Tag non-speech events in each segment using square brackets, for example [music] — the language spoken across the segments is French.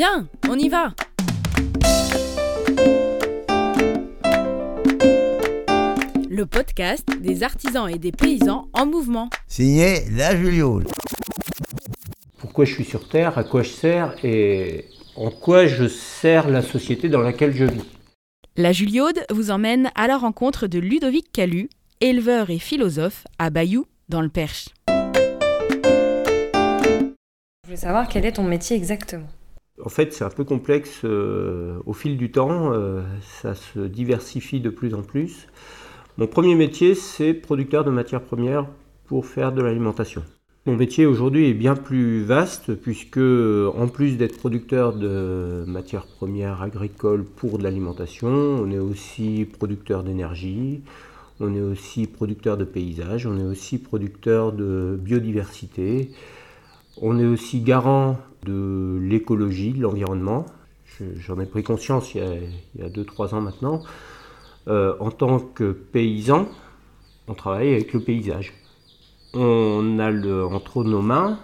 Viens, on y va Le podcast des artisans et des paysans en mouvement. Signé La Juliole. Pourquoi je suis sur Terre, à quoi je sers et en quoi je sers la société dans laquelle je vis. La Juliaude vous emmène à la rencontre de Ludovic Calu, éleveur et philosophe à Bayou, dans le Perche. Je voulais savoir quel est ton métier exactement. En fait, c'est un peu complexe euh, au fil du temps, euh, ça se diversifie de plus en plus. Mon premier métier, c'est producteur de matières premières pour faire de l'alimentation. Mon métier aujourd'hui est bien plus vaste puisque, en plus d'être producteur de matières premières agricoles pour de l'alimentation, on est aussi producteur d'énergie, on est aussi producteur de paysages, on est aussi producteur de biodiversité, on est aussi garant de l'écologie, de l'environnement. J'en ai pris conscience il y a 2-3 ans maintenant. Euh, en tant que paysan, on travaille avec le paysage. On a entre nos mains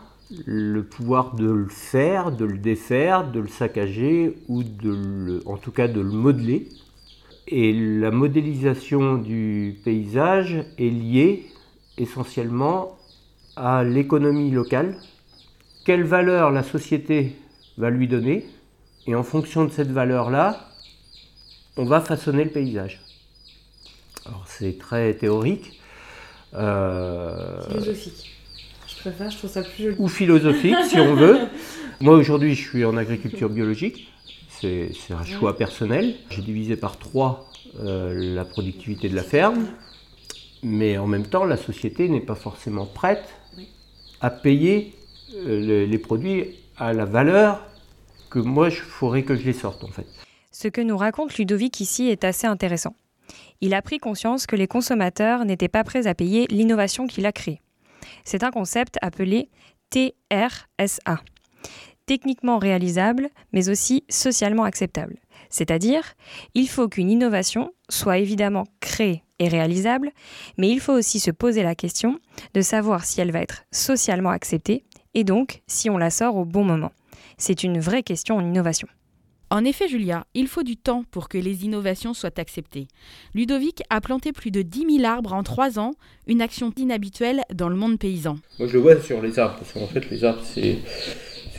le pouvoir de le faire, de le défaire, de le saccager ou en tout cas de le modeler. Et la modélisation du paysage est liée essentiellement à l'économie locale, quelle valeur la société va lui donner, et en fonction de cette valeur-là, on va façonner le paysage. Alors c'est très théorique. Euh, philosophique. Je préfère, je trouve ça plus joli. Ou philosophique, si on veut. [laughs] Moi aujourd'hui, je suis en agriculture biologique. C'est un choix personnel. J'ai divisé par trois euh, la productivité de la ferme. Mais en même temps, la société n'est pas forcément prête à payer les produits à la valeur que moi, je faudrait que je les sorte en fait. Ce que nous raconte Ludovic ici est assez intéressant. Il a pris conscience que les consommateurs n'étaient pas prêts à payer l'innovation qu'il a créée. C'est un concept appelé TRSA, techniquement réalisable, mais aussi socialement acceptable. C'est-à-dire, il faut qu'une innovation soit évidemment créée et réalisable, mais il faut aussi se poser la question de savoir si elle va être socialement acceptée et donc si on la sort au bon moment. C'est une vraie question en innovation. En effet, Julia, il faut du temps pour que les innovations soient acceptées. Ludovic a planté plus de 10 000 arbres en 3 ans, une action inhabituelle dans le monde paysan. Moi, je le vois sur les arbres, parce qu'en fait, les arbres, c'est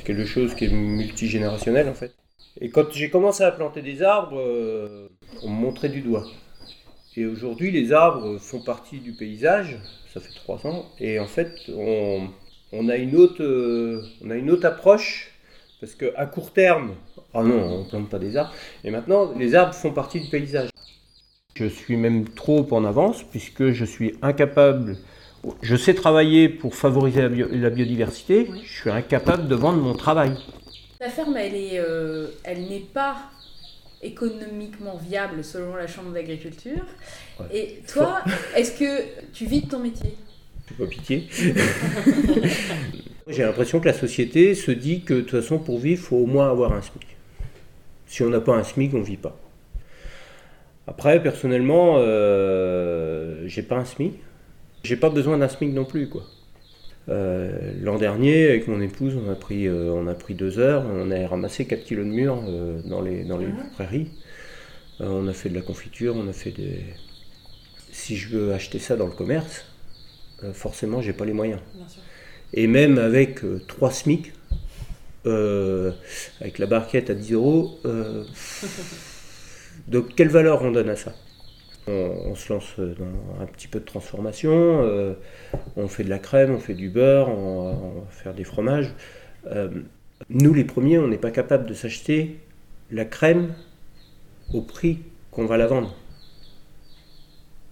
quelque chose qui est multigénérationnel, en fait. Et quand j'ai commencé à planter des arbres, euh, on me montrait du doigt. Et aujourd'hui, les arbres font partie du paysage, ça fait 3 ans, et en fait, on, on, a, une autre, euh, on a une autre approche parce qu'à court terme, ah non, on ne plante pas des arbres. Et maintenant, les arbres font partie du paysage. Je suis même trop en avance puisque je suis incapable. Je sais travailler pour favoriser la, biodiversité. Je suis incapable de vendre mon travail. La ferme, elle est, euh, elle n'est pas économiquement viable selon la Chambre d'agriculture. Et toi, est-ce que tu vis de ton métier? Pas pitié. [laughs] J'ai l'impression que la société se dit que de toute façon, pour vivre, il faut au moins avoir un SMIC. Si on n'a pas un SMIC, on ne vit pas. Après, personnellement, euh, j'ai pas un SMIC. J'ai pas besoin d'un SMIC non plus, quoi. Euh, l'an dernier, avec mon épouse, on a, pris, euh, on a pris deux heures, on a ramassé 4 kilos de murs euh, dans les, dans les prairies. on a fait de la confiture, on a fait des. Si je veux acheter ça dans le commerce, forcément, j'ai pas les moyens. Bien sûr et même avec 3 euh, SMIC, euh, avec la barquette à 10 euros, euh, donc quelle valeur on donne à ça? On, se lance dans un petit peu de transformation, on fait de la crème, on fait du beurre, on, va faire des fromages. nous les premiers, on n'est pas capable de s'acheter la crème au prix qu'on va la vendre.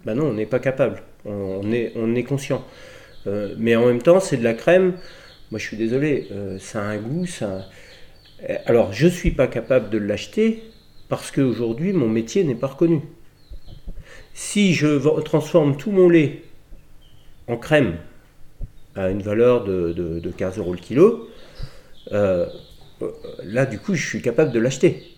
Ben non, on n'est pas capable, on, est, on est conscient. Euh, mais en même temps, c'est de la crème. Moi, je suis désolé, euh, ça a un goût. Ça... Euh, alors, je ne suis pas capable de l'acheter parce qu'aujourd'hui, mon métier n'est pas reconnu. Si je transforme tout mon lait en crème à une valeur de, de, 15 euros le kilo, là, du coup, je suis capable de l'acheter.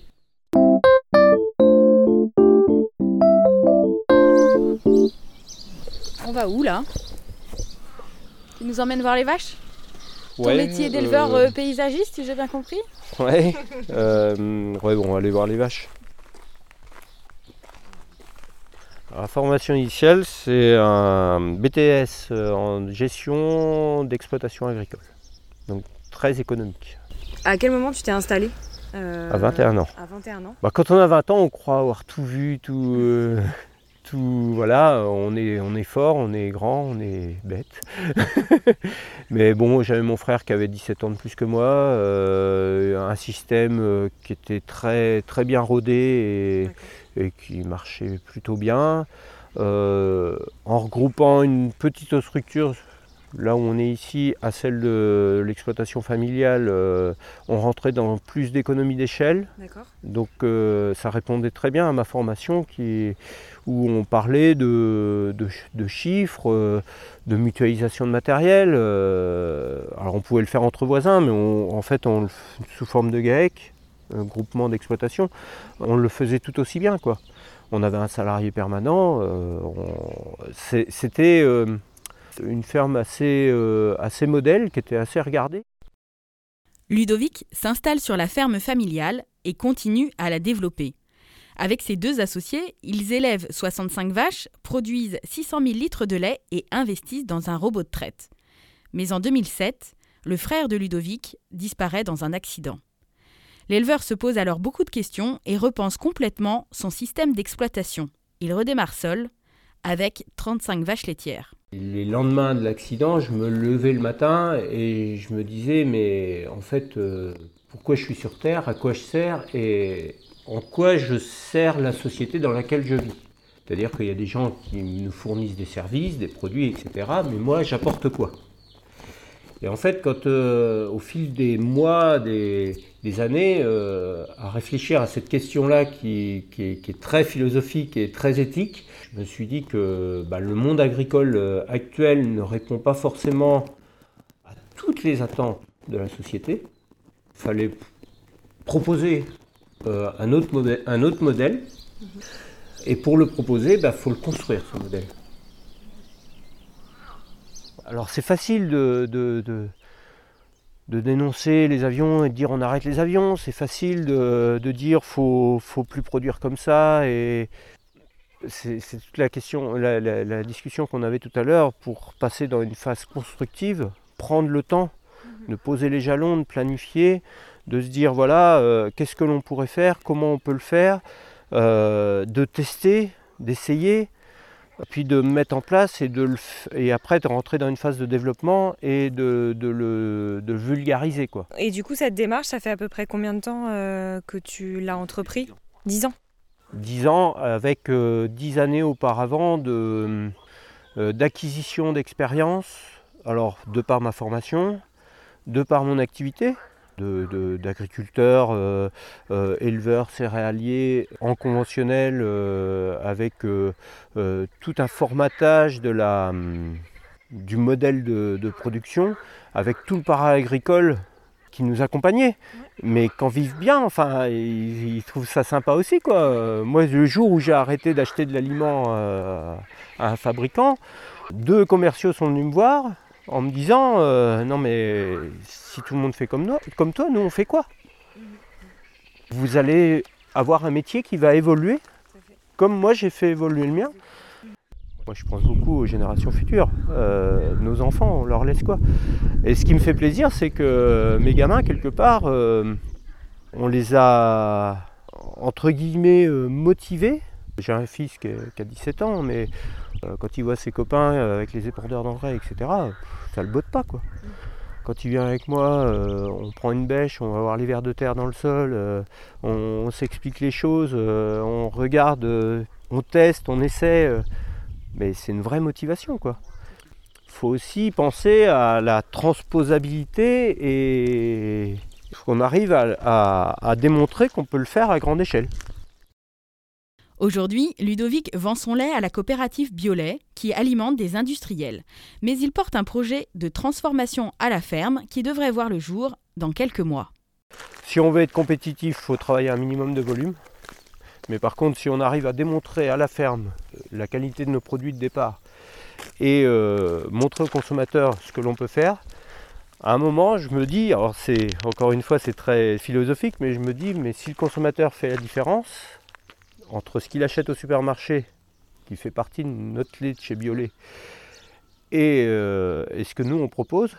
Va où là il nous emmène voir les vaches Ton métier d'éleveur euh, paysagiste, si j'ai bien compris Ouais. Euh, ouais, bon, on va aller voir les vaches. la formation initiale, c'est un BTS euh, en gestion d'exploitation agricole. Donc très économique. À quel moment tu t'es installé À 21 ans. À 21 ans. Bah, quand on a 20 ans, on croit avoir tout vu, tout voilà, on est, on est fort, on est grand, on est bête. [laughs] Mais bon, j'avais mon frère qui avait 17 ans de plus que moi, euh, un système euh, qui était très, très bien rodé et, qui marchait plutôt bien. Euh, en regroupant une petite structure, là où on est ici, à celle de l'exploitation familiale, on rentrait dans plus d'économies d'échelle. Donc ça répondait très bien à ma formation qui où on parlait de, chiffres, euh, de mutualisation de matériel. Euh, alors on pouvait le faire entre voisins, mais en fait on, sous forme de GAEC, un groupement d'exploitation, on le faisait tout aussi bien. Quoi. On avait un salarié permanent, euh, c'était une ferme assez, assez modèle, qui était assez regardée. Ludovic s'installe sur la ferme familiale et continue à la développer. Avec ses deux associés, ils élèvent 65 vaches, produisent 600 000 litres de lait et investissent dans un robot de traite. Mais en 2007, le frère de Ludovic disparaît dans un accident. L'éleveur se pose alors beaucoup de questions et repense complètement son système d'exploitation. Il redémarre seul, avec 35 vaches laitières. Les lendemains de l'accident, je me levais le matin et je me disais, mais en fait, euh, pourquoi je suis sur Terre, à quoi je sers et en quoi je sers la société dans laquelle je vis. C'est-à-dire qu'il y a des gens qui nous fournissent des services, des produits, etc. Mais moi, j'apporte quoi? Et en fait, quand euh, au fil des mois, des, années, euh, à réfléchir à cette question-là qui, est, très philosophique et très éthique, je me suis dit que bah, le monde agricole euh, actuel ne répond pas forcément à toutes les attentes de la société. Il fallait proposer euh, un, autre modèle, un autre modèle. Et pour le proposer, il bah, faut le construire, ce modèle. Alors c'est facile de, de, dénoncer les avions et de dire on arrête les avions. C'est facile de, dire faut, faut plus produire comme ça. Et c'est toute la question, la discussion qu'on avait tout à l'heure pour passer dans une phase constructive, prendre le temps de poser les jalons, de planifier, de se dire voilà, euh, qu'est-ce que l'on pourrait faire, comment on peut le faire, euh, de tester, d'essayer, puis de mettre en place et, de le et après de rentrer dans une phase de développement et de, le de vulgariser. Quoi. Et du coup, cette démarche, ça fait à peu près combien de temps euh, que tu l'as entrepris? Dix ans Dix ans, avec dix années auparavant de, d'acquisition d'expérience, alors de par ma formation, de par mon activité, d'agriculteurs, euh, euh, éleveurs céréaliers en conventionnel euh, avec tout un formatage de la, hum, du modèle de, production, avec tout le para-agricole qui nous accompagnait, mais qu'en vivent bien, enfin, ils, trouvent ça sympa aussi, quoi. Moi, le jour où j'ai arrêté d'acheter de l'aliment à un fabricant, deux commerciaux sont venus me voir, en me disant euh, non mais si tout le monde fait comme, nous, comme toi, nous on fait quoi? Vous allez avoir un métier qui va évoluer comme moi j'ai fait évoluer le mien. Moi je pense beaucoup aux générations futures. Euh, nos enfants, on leur laisse quoi Et ce qui me fait plaisir, c'est que mes gamins, quelque part, euh, on les a entre guillemets motivés. J'ai un fils qui, a 17 ans, mais quand il voit ses copains avec les épandeurs d'engrais, etc., ça le botte pas quoi. Quand il vient avec moi, euh, on prend une bêche, on va voir les vers de terre dans le sol, euh, on, s'explique les choses, euh, on regarde, on teste, on essaie. Mais c'est une vraie motivation quoi. Il faut aussi penser à la transposabilité et qu'on arrive à démontrer qu'on peut le faire à grande échelle. Aujourd'hui, Ludovic vend son lait à la coopérative Biolait, qui alimente des industriels. Mais il porte un projet de transformation à la ferme qui devrait voir le jour dans quelques mois. Si on veut être compétitif, il faut travailler un minimum de volume. Mais par contre, si on arrive à démontrer à la ferme la qualité de nos produits de départ et euh, montrer aux consommateurs ce que l'on peut faire, À un moment, je me dis, alors c'est encore une fois c'est très philosophique, mais je me dis, mais si le consommateur fait la différence entre ce qu'il achète au supermarché, qui fait partie de notre lait de chez Biolay, et, euh, et ce que nous on propose,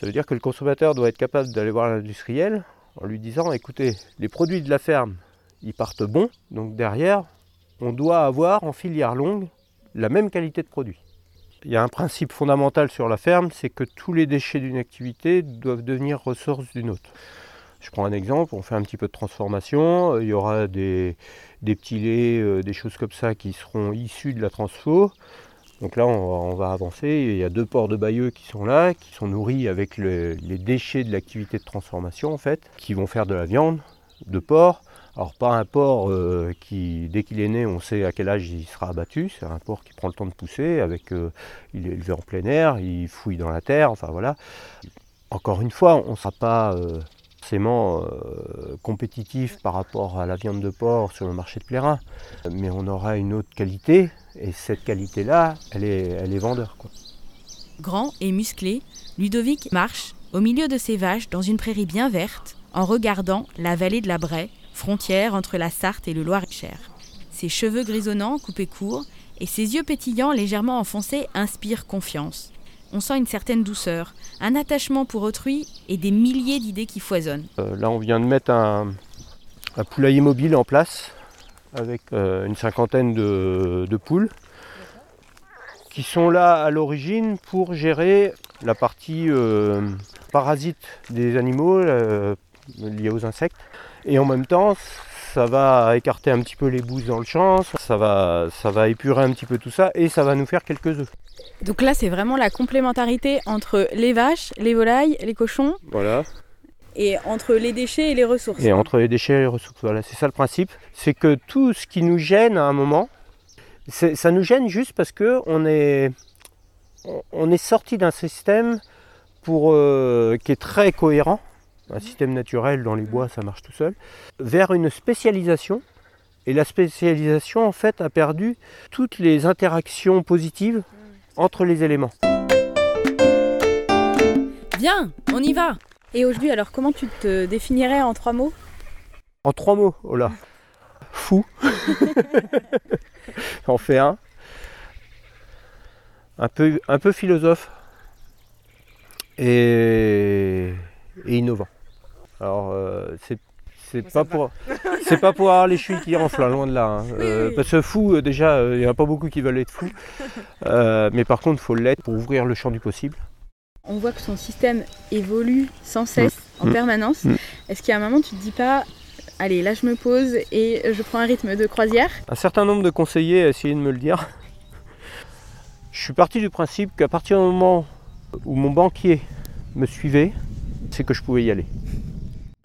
ça veut dire que le consommateur doit être capable d'aller voir l'industriel en lui disant, écoutez, les produits de la ferme, ils partent bons, donc derrière, on doit avoir en filière longue la même qualité de produit. Il y a un principe fondamental sur la ferme, c'est que tous les déchets d'une activité doivent devenir ressources d'une autre. Je prends un exemple, on fait un petit peu de transformation, il y aura des, petits laits, euh, des choses comme ça qui seront issus de la transfo. Donc là, on va, avancer. Il y a deux porcs de Bayeux qui sont là, qui sont nourris avec le- les déchets de l'activité de transformation, en fait, qui vont faire de la viande de porc. Alors pas un porc euh, qui, dès qu'il est né, on sait à quel âge il sera abattu. C'est un porc qui prend le temps de pousser. Avec, euh, il est élevé en plein air, il fouille dans la terre. Enfin voilà. Encore une fois, on ne sera pas euh, forcément compétitif par rapport à la viande de porc sur le marché de Plérin, mais on aura une autre qualité. Et cette qualité-là, elle est, elle est vendeur. Quoi. Grand et musclé, Ludovic marche au milieu de ses vaches dans une prairie bien verte, en regardant la vallée de la Braie, frontière entre la Sarthe et le Loir-et-Cher. Ses cheveux grisonnants coupés courts et ses yeux pétillants légèrement enfoncés inspirent confiance. On sent une certaine douceur, un attachement pour autrui et des milliers d'idées qui foisonnent. Euh, là, on vient de mettre un, poulailler mobile en place avec euh, une cinquantaine de, poules qui sont là à l'origine pour gérer la partie euh, parasite des animaux liés aux insectes. Et en même temps, ça va écarter un petit peu les bouses dans le champ, ça va, ça va épurer un petit peu tout ça et ça va nous faire quelques œufs. Donc là, c'est vraiment la complémentarité entre les vaches, les volailles, les cochons Voilà. et entre les déchets et les ressources. Et entre les déchets et les ressources, voilà, c'est ça le principe. C'est que tout ce qui nous gêne à un moment, ça nous gêne juste parce que on est, on est sorti d'un système pour, euh, qui est très cohérent, un système naturel dans les bois, ça marche tout seul, vers une spécialisation. Et la spécialisation, en fait, a perdu toutes les interactions positives entre les éléments. Bien, on y va Et aujourd'hui, alors comment tu te définirais en trois mots? En trois mots, oh là. Fou. [laughs] J'en fais un. Un peu, un peu philosophe. Et, et innovant. Alors, euh, c'est, c'est pas pour, pas pour avoir les chevilles qui renflent, hein, loin de là. hein. Euh, Parce que fou, euh, déjà, il n'y en a pas beaucoup qui veulent être fou. [laughs] Euh, mais par contre, il faut l'être pour ouvrir le champ du possible. On voit que son système évolue sans cesse, en Mm. permanence. Mm. Est-ce qu'à un moment, tu te dis pas, allez, là je me pose et je prends un rythme de croisière? Un certain nombre de conseillers a essayé de me le dire. Je suis parti du principe qu'à partir du moment où mon banquier me suivait, c'est que je pouvais y aller.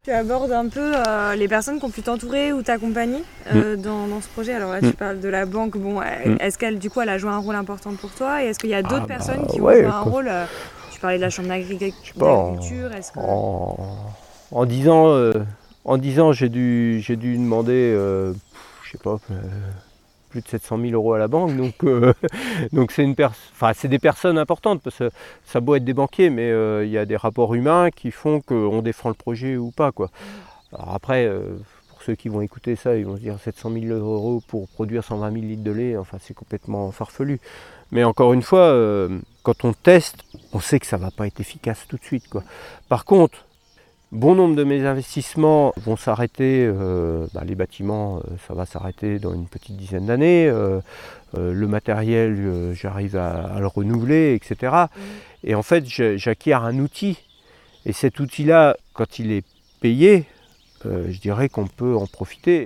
Tu abordes un peu euh, les personnes qui ont pu t'entourer ou t'accompagner euh, dans, dans ce projet. Alors là, tu Mm. parles de la banque. Bon, euh, Mm. est-ce qu'elle, du coup, elle a joué un rôle important pour toi? Et est-ce qu'il y a d'autres Ah bah, personnes qui ouais, ont joué un quoi. rôle euh, Tu parlais de la chambre d'agriculture. Que... En, en 10 ans, en 10 ans j'ai, dû, j'ai dû demander, je sais pas, plus de 700 000 euros à la banque. Donc, euh, [laughs] donc c'est, une des personnes importantes parce que ça beau être des banquiers, mais euh, il y a des rapports humains qui font qu'on défend le projet ou pas. Quoi. Alors après, euh, pour ceux qui vont écouter ça, ils vont se dire 700 000 euros pour produire 120 000 litres de lait, enfin c'est complètement farfelu. Mais encore une fois, quand on teste, on sait que ça ne va pas être efficace tout de suite. Quoi. Par contre, bon nombre de mes investissements vont s'arrêter, euh, bah, les bâtiments, euh, ça va s'arrêter dans une petite dizaine d'années. euh, euh, le matériel, j'arrive à, à le renouveler, etc. Et en fait, j'acquiers un outil. Et cet outil-là, quand il est payé, je dirais qu'on peut en profiter.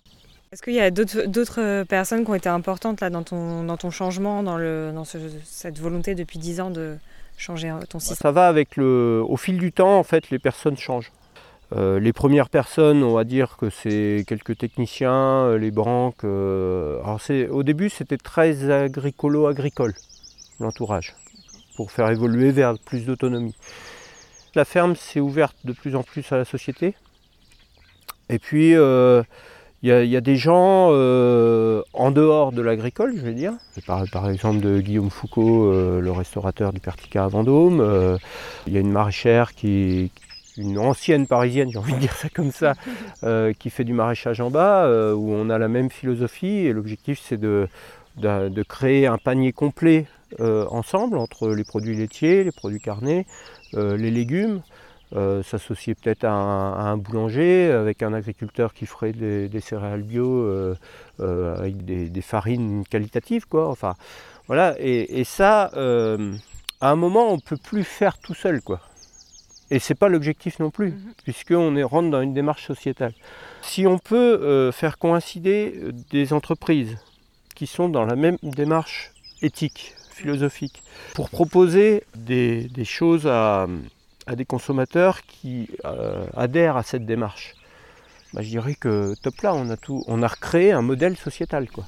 Est-ce qu'il y a d'autres, personnes qui ont été importantes là, dans, ton, dans ton changement, dans, le, dans ce- cette volonté depuis 10 ans de changer ton système? Ça va avec le. Au fil du temps, en fait, les personnes changent. Euh, les premières personnes, on va dire que c'est quelques techniciens, euh, les banques. euh, au début, c'était très agricolo-agricole, l'entourage, pour faire évoluer vers plus d'autonomie. La ferme s'est ouverte de plus en plus à la société. Et puis, il y, a- des gens en dehors de l'agricole, je vais dire. Je parle par exemple de Guillaume Foucault, le restaurateur du Pertica à Vendôme. Il y a une maraîchère qui, une ancienne parisienne, j'ai envie de dire ça comme ça, euh, qui fait du maraîchage en bas, euh, où on a la même philosophie. Et l'objectif, c'est de, de, créer un panier complet euh, ensemble entre les produits laitiers, les produits carnés, les légumes. S'associer peut-être à, un- boulanger avec un agriculteur qui ferait des, céréales bio avec des, farines qualitatives, quoi. Enfin, voilà. Et, et ça, à un moment, on peut plus faire tout seul, quoi. Et c'est pas l'objectif non plus, puisqu'on est rentre dans une démarche sociétale. Si on peut euh, faire coïncider euh, des entreprises qui sont dans la même démarche éthique, philosophique, pour proposer des, des choses à, à des consommateurs qui euh, adhèrent à cette démarche, bah, je dirais que top là, on a tout, on a recréé un modèle sociétal, quoi.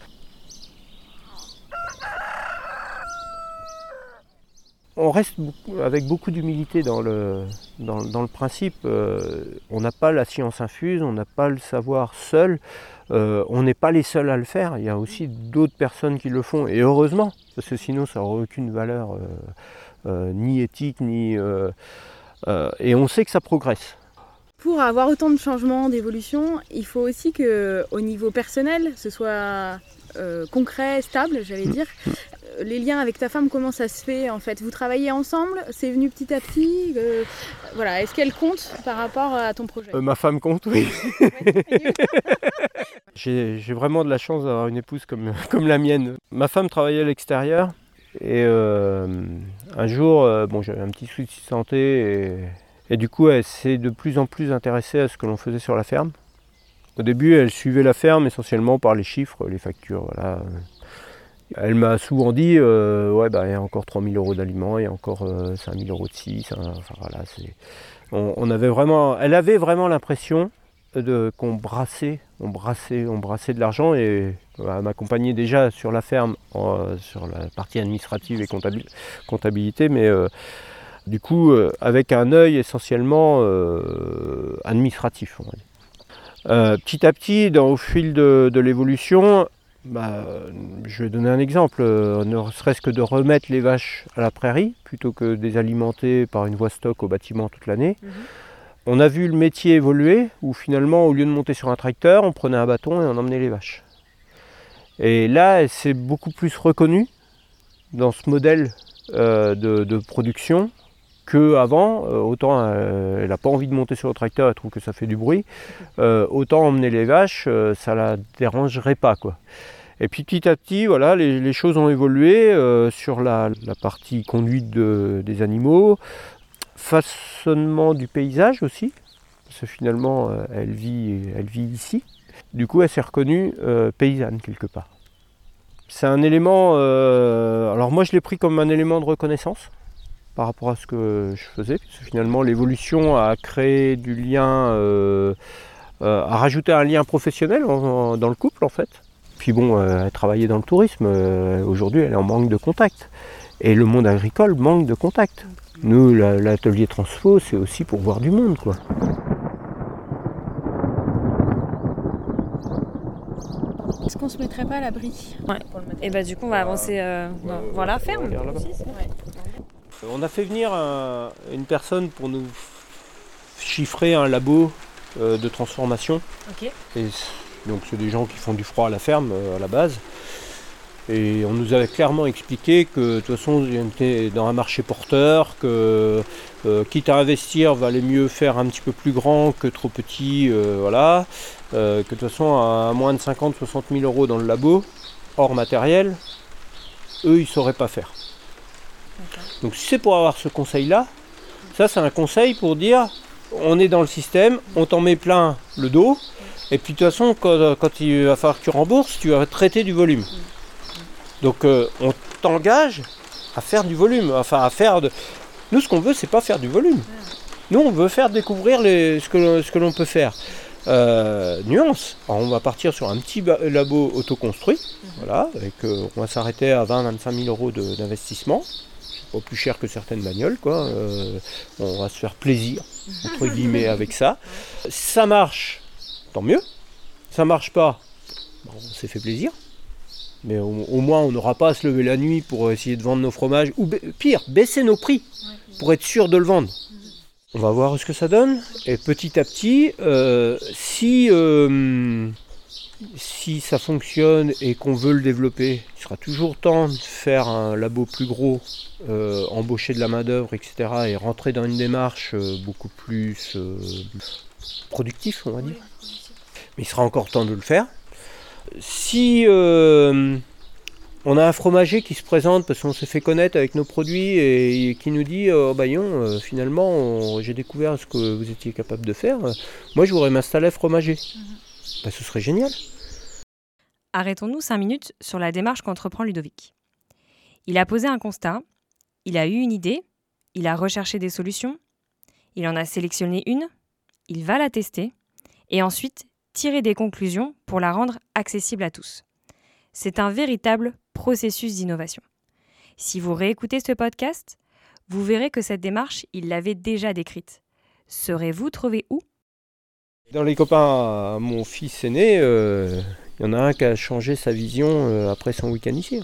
On reste avec beaucoup d'humilité dans le, principe. euh, on n'a pas la science infuse, on n'a pas le savoir seul. euh, on n'est pas les seuls à le faire. Il y a aussi d'autres personnes qui le font, et heureusement, parce que sinon ça n'aurait aucune valeur, euh, ni éthique, ni. et on sait que ça progresse. Pour avoir autant de changements, d'évolution, il faut aussi que au niveau personnel, ce soit euh, concret, stable, j'allais dire. Euh, Les liens avec ta femme, comment ça se fait en fait? Vous travaillez ensemble? C'est venu petit à petit? Euh, Voilà, est-ce qu'elle compte par rapport à ton projet? Euh, ma femme compte, oui. [laughs] J'ai vraiment de la chance d'avoir une épouse comme, comme la mienne. Ma femme travaillait à l'extérieur et un jour, bon, j'avais un petit souci de santé et, et du coup, elle s'est de plus en plus intéressée à ce que l'on faisait sur la ferme. Au début, elle suivait la ferme essentiellement par les chiffres, les factures. Voilà. Elle m'a souvent dit euh, Ouais, bah, il y a encore 3000 euros d'aliments, il y a encore euh, 5000 euros de ci. ça- Enfin, voilà, on, avait vraiment, elle avait vraiment l'impression qu'on brassait, on brassait, on brassait de l'argent et euh, elle m'accompagnait déjà sur la ferme, en- sur la partie administrative et comptabil- comptabilité, mais euh, du coup euh, avec un œil essentiellement euh, administratif. on va dire. Euh, petit à petit, dans, au fil de, de l'évolution, bah, je vais donner un exemple, euh, ne serait-ce que de remettre les vaches à la prairie plutôt que de les alimenter par une voie stock au bâtiment toute l'année. On a vu le métier évoluer où finalement, au lieu de monter sur un tracteur, on prenait un bâton et on emmenait les vaches. Et là, s'est beaucoup plus reconnue dans ce modèle euh, de, de production qu'avant. Euh, autant euh, elle n'a pas envie de monter sur le tracteur, elle trouve que ça fait du bruit. Euh, autant emmener les vaches, euh, ça la dérangerait pas. Quoi. Et puis petit à petit, voilà, les, choses ont évolué sur la, partie conduite de- des animaux, façonnement du paysage aussi, parce que finalement, elle, vit, elle vit ici. Du coup, elle s'est reconnue paysanne quelque part. C'est un élément, alors moi je l'ai pris comme un élément de reconnaissance par rapport à ce que je faisais, parce que finalement l'évolution a créé du lien, euh, euh, a rajouté un lien professionnel en- en- dans le couple en fait. Puis bon, euh, elle travaillait dans le tourisme, euh, aujourd'hui elle est en manque de contact. Et le monde agricole manque de contact. Nous, la- l'atelier Transfo, c'est aussi pour voir du monde quoi. Est-ce qu'on se mettrait pas à l'abri Ouais. Et bah du coup on va avancer euh, dans- voir la ferme. On a fait venir un- une personne pour nous chiffrer un labo euh, de transformation. Et donc c'est des gens qui font du froid à la ferme euh, à la base. Et on nous avait clairement expliqué que de toute façon on était dans un marché porteur, que euh, quitte à investir, valait mieux faire un petit peu plus grand que trop petit, voilà. Que de toute façon à moins de 50-60 000 euros dans le labo, hors matériel, eux ils sauraient pas faire. Donc si c'est pour avoir ce conseil-là, ça c'est un conseil pour dire on est dans le système, on t'en met plein le dos, et puis de toute façon quand, quand il va falloir que tu rembourses, tu vas traiter du volume. Donc euh, on t'engage à faire du volume, enfin à faire de... Nous ce qu'on veut c'est pas faire du volume. Nous on veut faire découvrir les- ce que, l'on- ce que l'on peut faire. Euh, nuance, Alors, on va partir sur un petit labo autoconstruit, voilà, avec, euh, on va s'arrêter à 20-25 000 euros d'investissement pas plus cher que certaines bagnoles, quoi. Euh, on va se faire plaisir, entre guillemets, avec ça. Ça marche, tant mieux. Ça marche pas, on s'est fait plaisir. Mais au, moins, on n'aura pas à se lever la nuit pour essayer de vendre nos fromages. Ou pire, baisser nos prix pour être sûr de le vendre. On va voir ce que ça donne. Et petit à petit, euh, si, euh, si ça fonctionne et qu'on veut le développer, il sera toujours temps de faire un labo plus gros, euh, embaucher de la main-d'œuvre, etc. et rentrer dans une démarche euh, beaucoup plus euh, productif, on va dire. Mais il sera encore temps de le faire. Si euh, on a un fromager qui se présente parce qu'on s'est fait connaître avec nos produits et, et qui nous dit oh, Bayon, euh, finalement, j'ai découvert ce que vous étiez capable de faire, moi je voudrais m'installer fromager. Bah, ce serait génial. Arrêtons-nous cinq minutes sur la démarche qu'entreprend Ludovic. Il a posé un constat, il a eu une idée, il a recherché des solutions, il en a sélectionné une, il va la tester, et ensuite tirer des conclusions pour la rendre accessible à tous. C'est un véritable processus d'innovation. Si vous réécoutez ce podcast, vous verrez que cette démarche, il l'avait déjà décrite. Serez-vous trouvé où? Dans les copains mon fils aîné, euh, il y en a un qui a changé sa vision euh, après son week-end ici.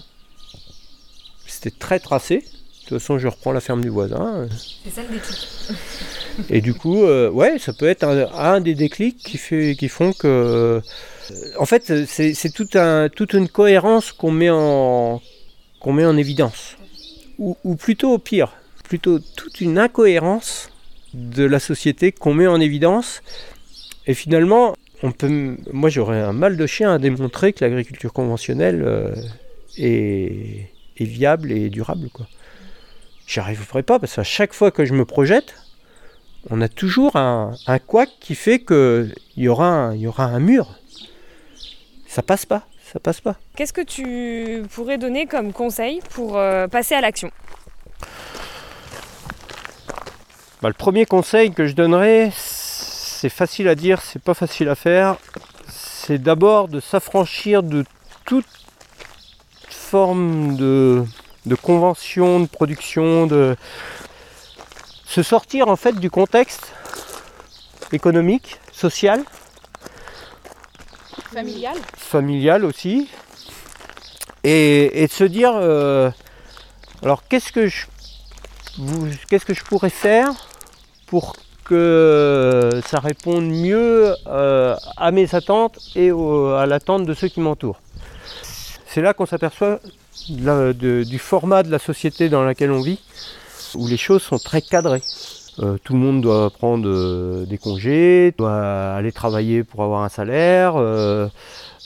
C'était très tracé. De toute façon, je reprends la ferme du voisin. C'est ça le déclic. Et du coup, euh, ouais, ça peut être un, un des déclics qui, fait, qui font que. euh, en fait, c'est c'est tout un, toute une cohérence qu'on met, qu'on met en évidence. Ou, ou plutôt au pire, plutôt toute une incohérence de la société qu'on met en évidence. Et finalement, on peut, moi j'aurais un mal de chien à démontrer que l'agriculture conventionnelle euh, est, est viable et durable. Quoi. J'y arriverai pas parce qu'à chaque fois que je me projette, on a toujours un, un couac qui fait qu'il y, aura un- il y aura un mur. Ça passe pas, ça passe pas. Qu'est-ce que tu pourrais donner comme conseil pour euh, passer à l'action? Bah, le premier conseil que je donnerais, c'est facile à dire, c'est pas facile à faire. C'est d'abord de s'affranchir de toute forme de, de convention, de production, de se sortir en fait du contexte économique, social, Familial familial aussi, et, et de se dire, euh, alors qu'est-ce que je, vous- qu'est-ce que je pourrais faire pour que ça réponde mieux euh, à mes attentes et au- à l'attente de ceux qui m'entourent. C'est là qu'on s'aperçoit du format de la société dans laquelle on vit, où les choses sont très cadrées. Euh, tout le monde doit prendre euh, des congés, doit aller travailler pour avoir un salaire. euh,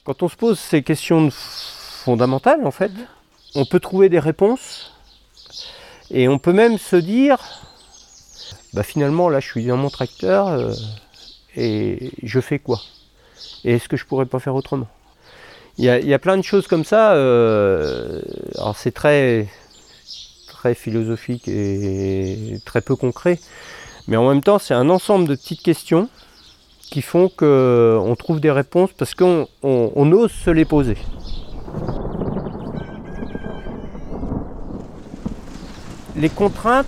quand on se pose ces questions fondamentales, en fait, on peut trouver des réponses et on peut même se dire bah finalement, là, je suis dans mon tracteur euh, et je fais quoi? Et est-ce que je pourrais pas faire autrement? Il y, a, il y a plein de choses comme ça. euh, alors, c'est très, très philosophique et très peu concret, mais en même temps, c'est un ensemble de petites questions qui font qu'on trouve des réponses parce qu'on on- on ose se les poser. Les contraintes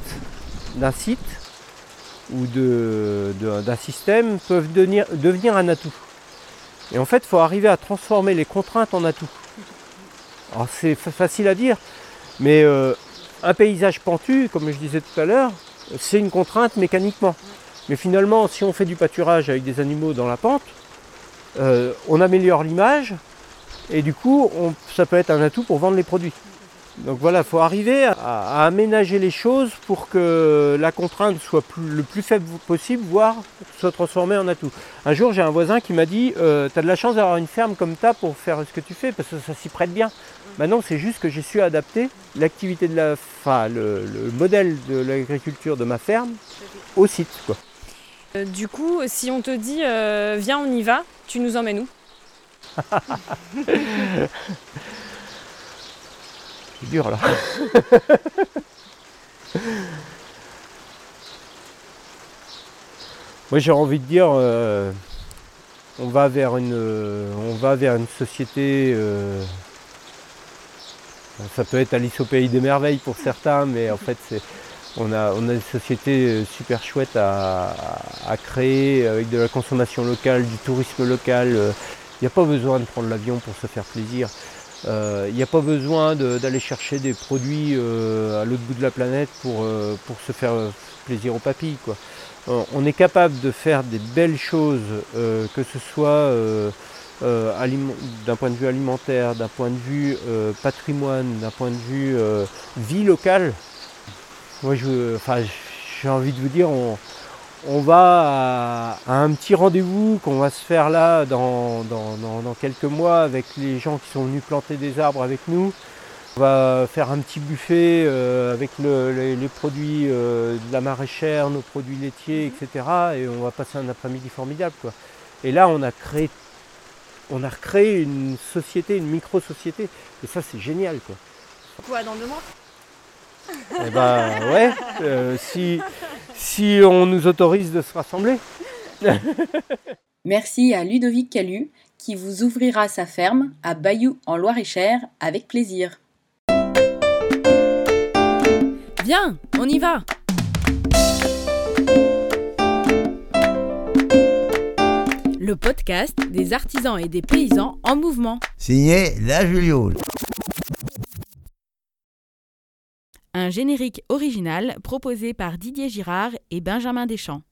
d'un site ou d'un système peuvent devenir, un atout. Et en fait, il faut arriver à transformer les contraintes en atouts. Alors c'est fa- facile à dire, mais euh, un paysage pentu, comme je disais tout à l'heure, c'est une contrainte mécaniquement. Mais finalement, si on fait du pâturage avec des animaux dans la pente, euh, on améliore l'image et du coup, ça peut être un atout pour vendre les produits. Donc voilà, il faut arriver à, à aménager les choses pour que la contrainte soit plus- le plus faible possible, voire soit transformée en atout. Un jour, j'ai un voisin qui m'a dit euh, Tu as de la chance d'avoir une ferme comme ta pour faire ce que tu fais, parce que ça s'y prête bien. Maintenant, c'est juste que j'ai su adapter l'activité de la. Enfin, le, le modèle de l'agriculture de ma ferme au site. Quoi. Euh, Du coup, si on te dit euh, viens, on y va, tu nous emmènes où? [laughs] C'est dur là. [laughs] Moi j'ai envie de dire, euh, on, va vers une, euh, on va vers une société, euh, ça peut être Alice au pays des merveilles pour certains, mais en fait c'est, on, a, on a une société super chouette à créer avec de la consommation locale, du tourisme local. Il n'y a pas besoin de prendre l'avion pour se faire plaisir. Il n'y a pas besoin d'aller chercher des produits à l'autre bout de la planète pour, pour se faire plaisir aux papilles. Quoi. on est capable de faire des belles choses, que ce soit d'un point de vue alimentaire, d'un point de vue patrimoine, d'un point de vue vie locale. Moi, j'ai envie de vous dire, on va à, un petit rendez-vous qu'on va se faire là dans, quelques mois avec les gens qui sont venus planter des arbres avec nous. On va faire un petit buffet euh, avec les, produits euh, de la maraîchère, nos produits laitiers, etc. Et on va passer un après-midi formidable. Et là, on a créé, on a recréé une société, une micro-société. Et ça, c'est génial. Quoi. Quoi, dans deux mois? Eh ben ouais, euh, si, si on nous autorise de se rassembler. [laughs] Merci à Ludovic Calu qui vous ouvrira sa ferme à Bayou en Loire-et-Cher avec plaisir. Viens, on y va Le podcast des artisans et des paysans en mouvement. Signé La Juliole. Un générique original proposé par Didier Girard et Benjamin Deschamps.